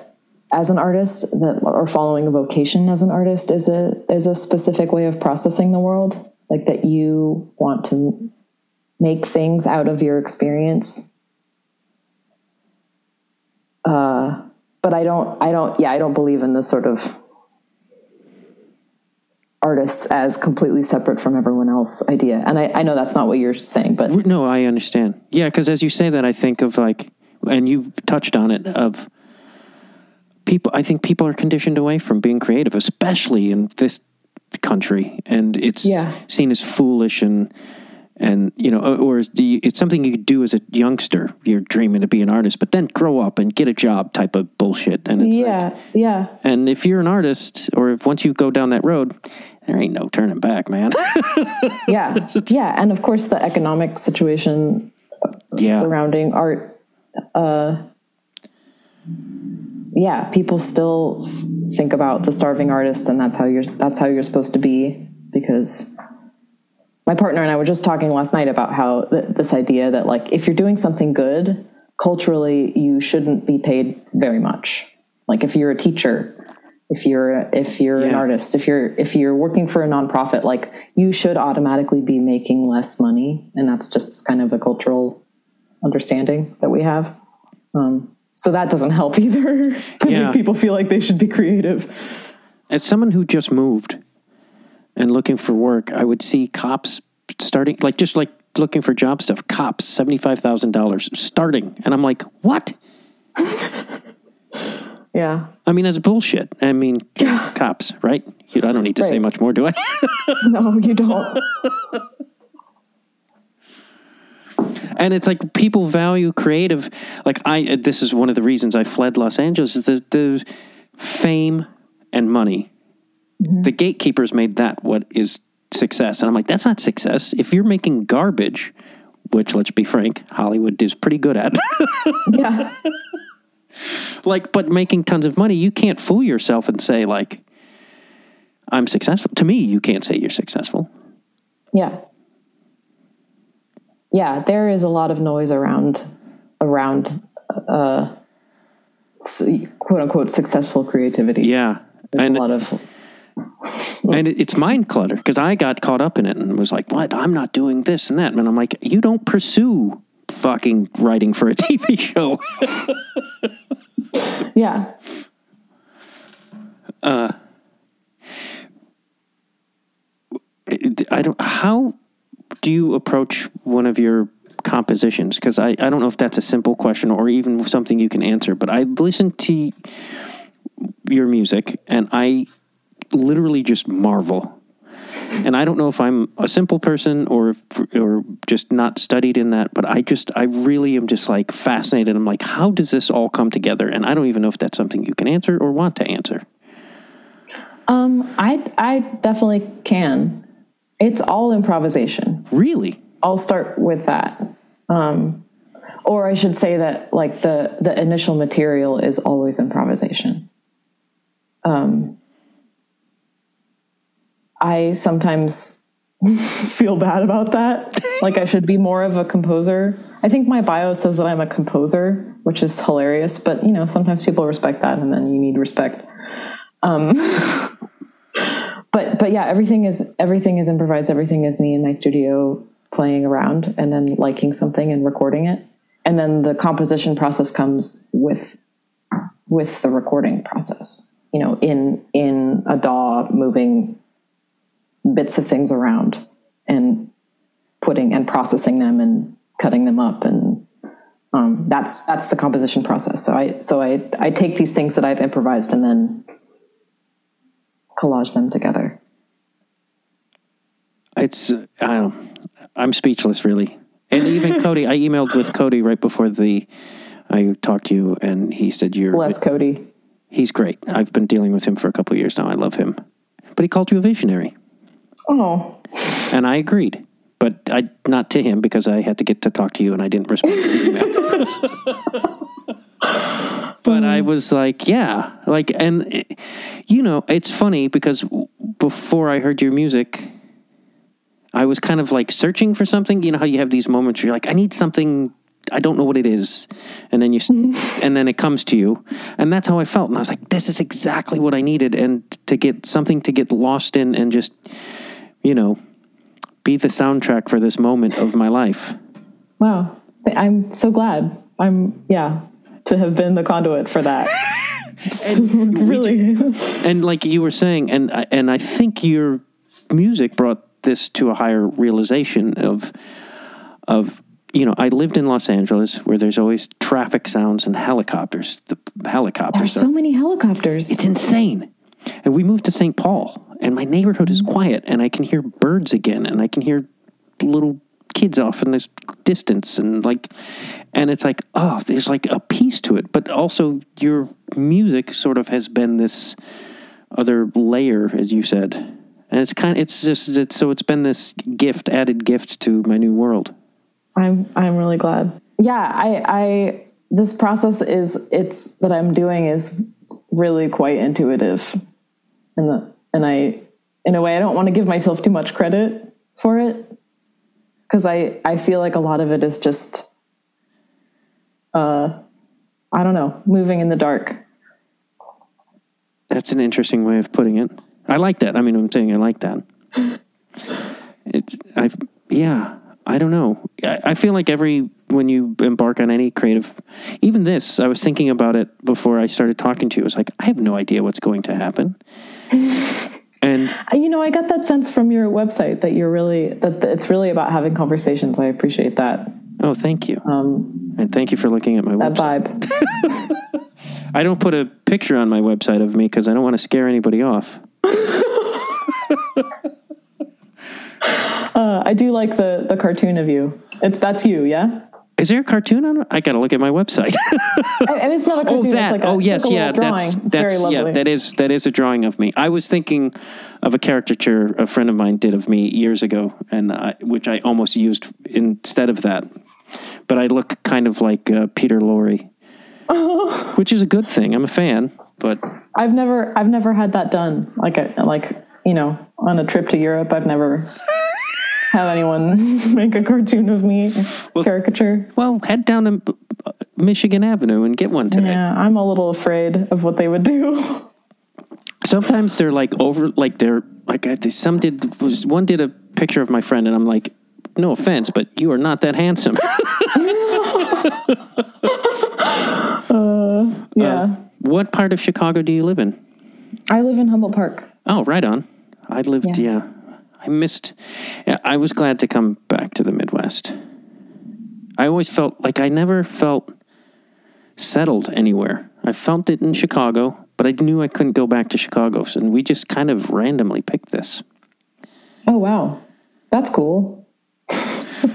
as an artist that or following a vocation as an artist is a is a specific way of processing the world like that you want to make things out of your experience. Uh, but I don't, I don't, yeah, I don't believe in this sort of artists as completely separate from everyone else idea. And I, I know that's not what you're saying, but No, I understand. Yeah, because as you say that, I think of like, and you've touched on it, of people, I think people are conditioned away from being creative, especially in this country. And it's Yeah. seen as foolish and, and you know, or is the, it's something you could do as a youngster. You're dreaming to be an artist, but then grow up and get a job type of bullshit. And it's like, yeah, yeah. and if you're an artist, or if once you go down that road, there ain't no turning back, man. yeah yeah and of course the economic situation yeah. surrounding art uh yeah people still think about the starving artist and that's how you're that's how you're supposed to be because my partner and I were just talking last night about how th- this idea that like if you're doing something good culturally you shouldn't be paid very much. Like if you're a teacher if you're if you're an artist if you're if you're working for a nonprofit like you should automatically be making less money and that's just kind of a cultural understanding that we have. Um, so that doesn't help either to Yeah. make people feel like they should be creative As someone who just moved and looking for work, I would see cops starting, like just like looking for job stuff, cops, $75,000 starting. And I'm like, what? yeah I mean, that's bullshit. I mean, cops, right? I don't need to say much more, do I? no you don't and it's like people value creative. Like I, uh, this is one of the reasons I fled Los Angeles is the, the fame and money. Mm-hmm. The gatekeepers made that what is success, and I'm like, that's not success. If you're making garbage, which let's be frank, Hollywood is pretty good at. yeah like, but making tons of money, you can't fool yourself and say like, I'm successful. To me, you can't say you're successful. Yeah. Yeah, there is a lot of noise around around uh quote unquote successful creativity. Yeah, There's and a lot of and it's mind clutter because I got caught up in it and was like, "What? I'm not doing this and that." And I'm like, "You don't pursue fucking writing for a TV show." yeah. Uh, I don't. How do you approach one of your compositions? Because I, I don't know if that's a simple question or even something you can answer. But I listen to your music and I literally just marvel. And I don't know if I'm a simple person or or just not studied in that, but I just I really am just like fascinated. I'm like, how does this all come together? And I don't even know if that's something you can answer or want to answer. Um I I definitely can. It's all improvisation. Really? I'll start with that. Um or I should say that like the the initial material is always improvisation. Um I sometimes feel bad about that. Like I should be more of a composer. I think my bio says that I'm a composer, which is hilarious, but you know, sometimes people respect that and then you need respect. Um but but yeah, everything is everything is improvised. Everything is me in my studio playing around and then liking something and recording it. And then the composition process comes with with the recording process. You know, in in a DAW moving bits of things around and putting and processing them and cutting them up and um, that's that's the composition process. So I so I I take these things that I've improvised and then collage them together. It's uh, I don't. I'm speechless, really. And even Cody, I emailed with Cody right before the I talked to you, and he said you're. Bless Cody. He's great. I've been dealing with him for a couple of years now. I love him, but he called you a visionary, Oh, and I agreed. But I not to him because I had to get to talk to you, and I didn't respond to the email. but I mm. was like, yeah, like, and you know, it's funny because before I heard your music, I was kind of like searching for something. You know how you have these moments where you're like, I need something. I don't know what it is, and then you, mm-hmm. and then it comes to you, and that's how I felt. And I was like, this is exactly what I needed, and to get something to get lost in, and just, you know, be the soundtrack for this moment of my life. wow. I'm so glad. I'm, yeah, to have been the conduit for that. really. and like you were saying, and I- and I think your music brought this to a higher realization of of you know I lived in Los Angeles where there's always traffic sounds and helicopters. The helicopters There's are so many helicopters. it's insane. And we moved to St. Paul, and my neighborhood is quiet, and I can hear birds again, and I can hear little kids off in this distance, and like, and it's like, oh, there's like a piece to it, but also your music sort of has been this other layer, as you said, and it's kind of, it's just, it's, so it's been this gift, added gift to my new world. I'm I'm really glad. Yeah, I I this process is it's that I'm doing is really quite intuitive. And the and I in a way I don't want to give myself too much credit for it cuz I I feel like a lot of it is just uh I don't know, moving in the dark. That's an interesting way of putting it. I like that. I mean, I'm saying I like that. It's I yeah. I don't know. I, I feel like every when you embark on any creative, even this, I was thinking about it before I started talking to you. I was like, I have no idea what's going to happen. and You know, I got that sense from your website that you're really that that it's really about having conversations. I appreciate that oh, thank you, um, and thank you for looking at my that website. vibe. I don't put a picture on my website of me because I don't want to scare anybody off. Uh, I do like the the cartoon of you. It's that's you, yeah. Is there a cartoon on it? I got to look at my website. And it's not a cartoon. oh, cartoon. that. It's like a, oh, yes, yeah. That's it's that's yeah. That is that is a drawing of me. I was thinking of a caricature a friend of mine did of me years ago, and I, which I almost used instead of that. But I look kind of like uh, Peter Lorre, which is a good thing. I'm a fan, but I've never I've never had that done. Like a, like you know on a trip to Europe, I've never had anyone make a cartoon of me caricature. well, head down to uh, Michigan Avenue and get one today. Yeah, I'm a little afraid of what they would do. Sometimes they're like over, like they're like I, some did was one did a picture of my friend, and I'm like, no offense, but you are not that handsome. yeah, what part of Chicago do you live in? I live in Humboldt Park. Oh, right on. I lived, yeah. Yeah. I missed. I was glad to come back to the Midwest. I always felt like I never felt settled anywhere. I felt it in Chicago, but I knew I couldn't go back to Chicago, so- and we just kind of randomly picked this. Oh wow, that's cool.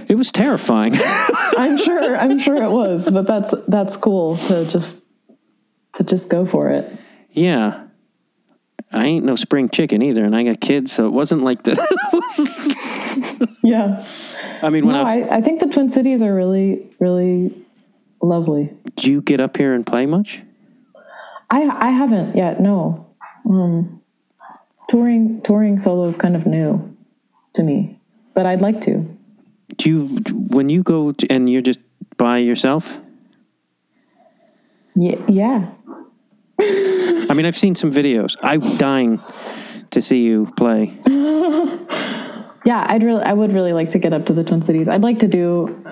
It was terrifying. I'm sure. I'm sure it was, but that's that's cool to just to just go for it. yeah. I ain't no spring chicken either, and I got kids, so it wasn't like the. Yeah. I mean, when No, I was, I, I think the Twin Cities are really really lovely. do you get up here and play much? I I haven't yet. No, um, touring touring solo is kind of new to me, but I'd like to. Do you when you go to, and you're just by yourself? Yeah, yeah. I mean, I've seen some videos. I'm dying to see you play. Yeah, I'd really, I would really like to get up to the Twin Cities. I'd like to do,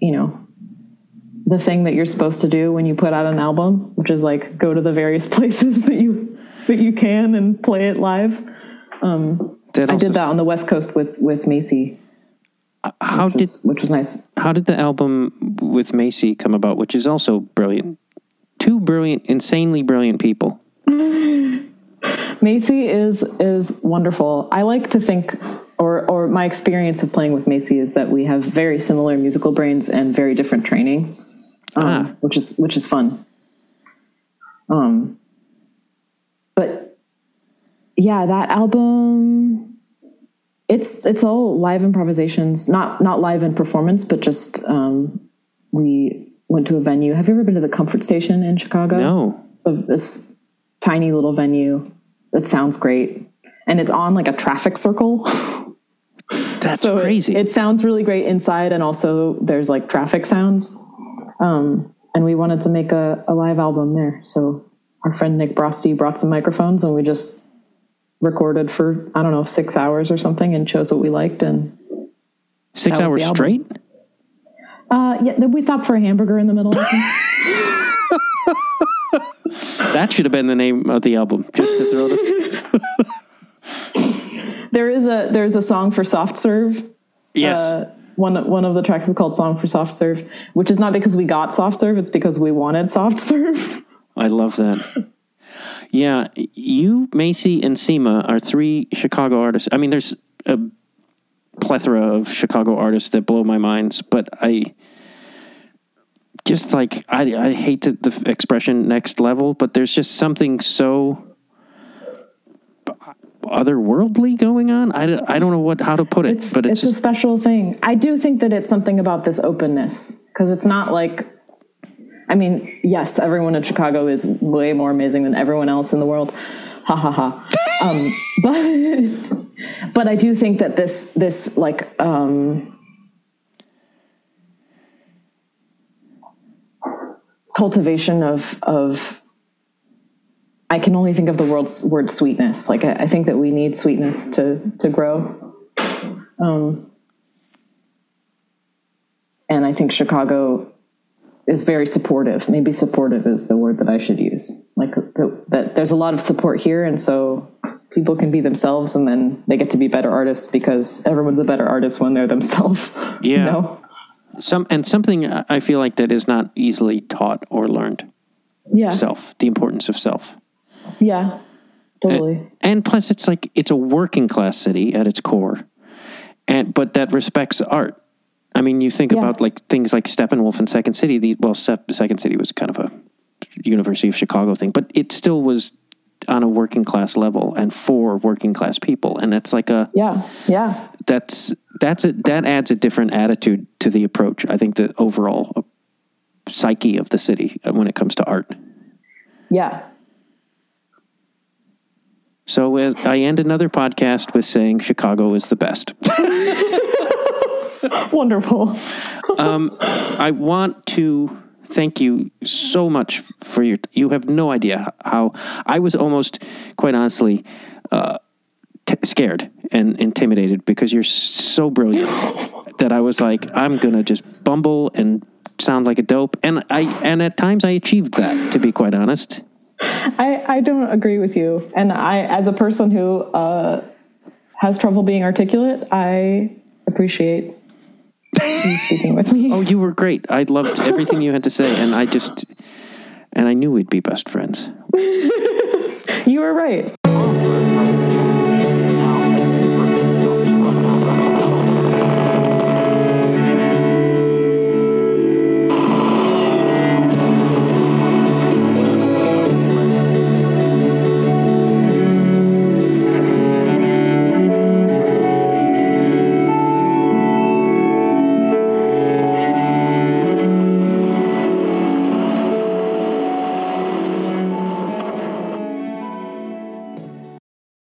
you know, the thing that you're supposed to do when you put out an album, which is like go to the various places that you that you can and play it live. Um, that I did that on the West Coast with with Macie, uh, How which did was, which was nice. how did the album with Macie come about? Which is also brilliant. Two brilliant, insanely brilliant people. Macie is is wonderful. I like to think, or or my experience of playing with Macie is that we have very similar musical brains and very different training, um, Ah. which is which is fun. Um, but yeah, that album, it's it's all live improvisations, not not live in performance, but just um, we went to a venue. Have you ever been to the Comfort Station in Chicago? No, So this tiny little venue that sounds great, and it's on like a traffic circle. that's so crazy. It, sounds really great inside, and also there's like traffic sounds. Um, and we wanted to make a, a live album there, so our friend Nick Broste brought some microphones, and we just recorded for I don't know six hours or something, and chose what we liked. And Six hours straight. album. Uh, yeah, we stopped for a hamburger in the middle. That should have been the name of the album. Just to throw the there is a there's a song for soft serve yes. Uh, one one of the tracks is called "Song for Soft Serve," which is not because we got soft serve; it's because we wanted soft serve. I love that. Yeah, you, Macie, and Sima are three Chicago artists. I mean, there's a plethora of Chicago artists that blow my minds, but I just like I, I hate the, the expression "next level," but there's just something so otherworldly going on. I, don't- I don't know what how to put it, It's, but it's, it's, a special thing. I do think that it's something about this openness because it's not like. I mean, yes, everyone in Chicago is way more amazing than everyone else in the world. Ha ha ha. Um, but but I do think that this this like um, cultivation of of I can only think of the world's word sweetness. Like I, I think that we need sweetness to to grow. Um, and I think Chicago is very supportive. Maybe supportive is the word that I should use. Like the, that, there's a lot of support here, and so people can be themselves, and then they get to be better artists because everyone's a better artist when they're themselves. Yeah. You know? Some and something I feel like that is not easily taught or learned. Yeah. Self, the importance of self. Yeah. Totally. And plus, it's like it's a working class city at its core, and but that respects art. I mean, you think Yeah. about like things like Steppenwolf and Second City. The well, Second City was kind of a University of Chicago thing, but it still was on a working class level and for working class people, and that's like a yeah. Yeah. that's that's it. That adds a different attitude to the approach. I think the overall uh, psyche of the city uh, when it comes to art. Yeah. So uh, I end another podcast with saying Chicago is the best. Wonderful. I want to thank you so much for your. You have no idea how I was almost, quite honestly, uh, t- scared and intimidated because you're so brilliant that I was like, I'm gonna just bumble and sound like a dope, and I and at times I achieved that. To be quite honest, I, I don't agree with you. And I, as a person who uh, has trouble being articulate, I appreciate you speaking with me. oh, you were great. I loved everything you had to say, and I just and I knew we'd be best friends. You were right.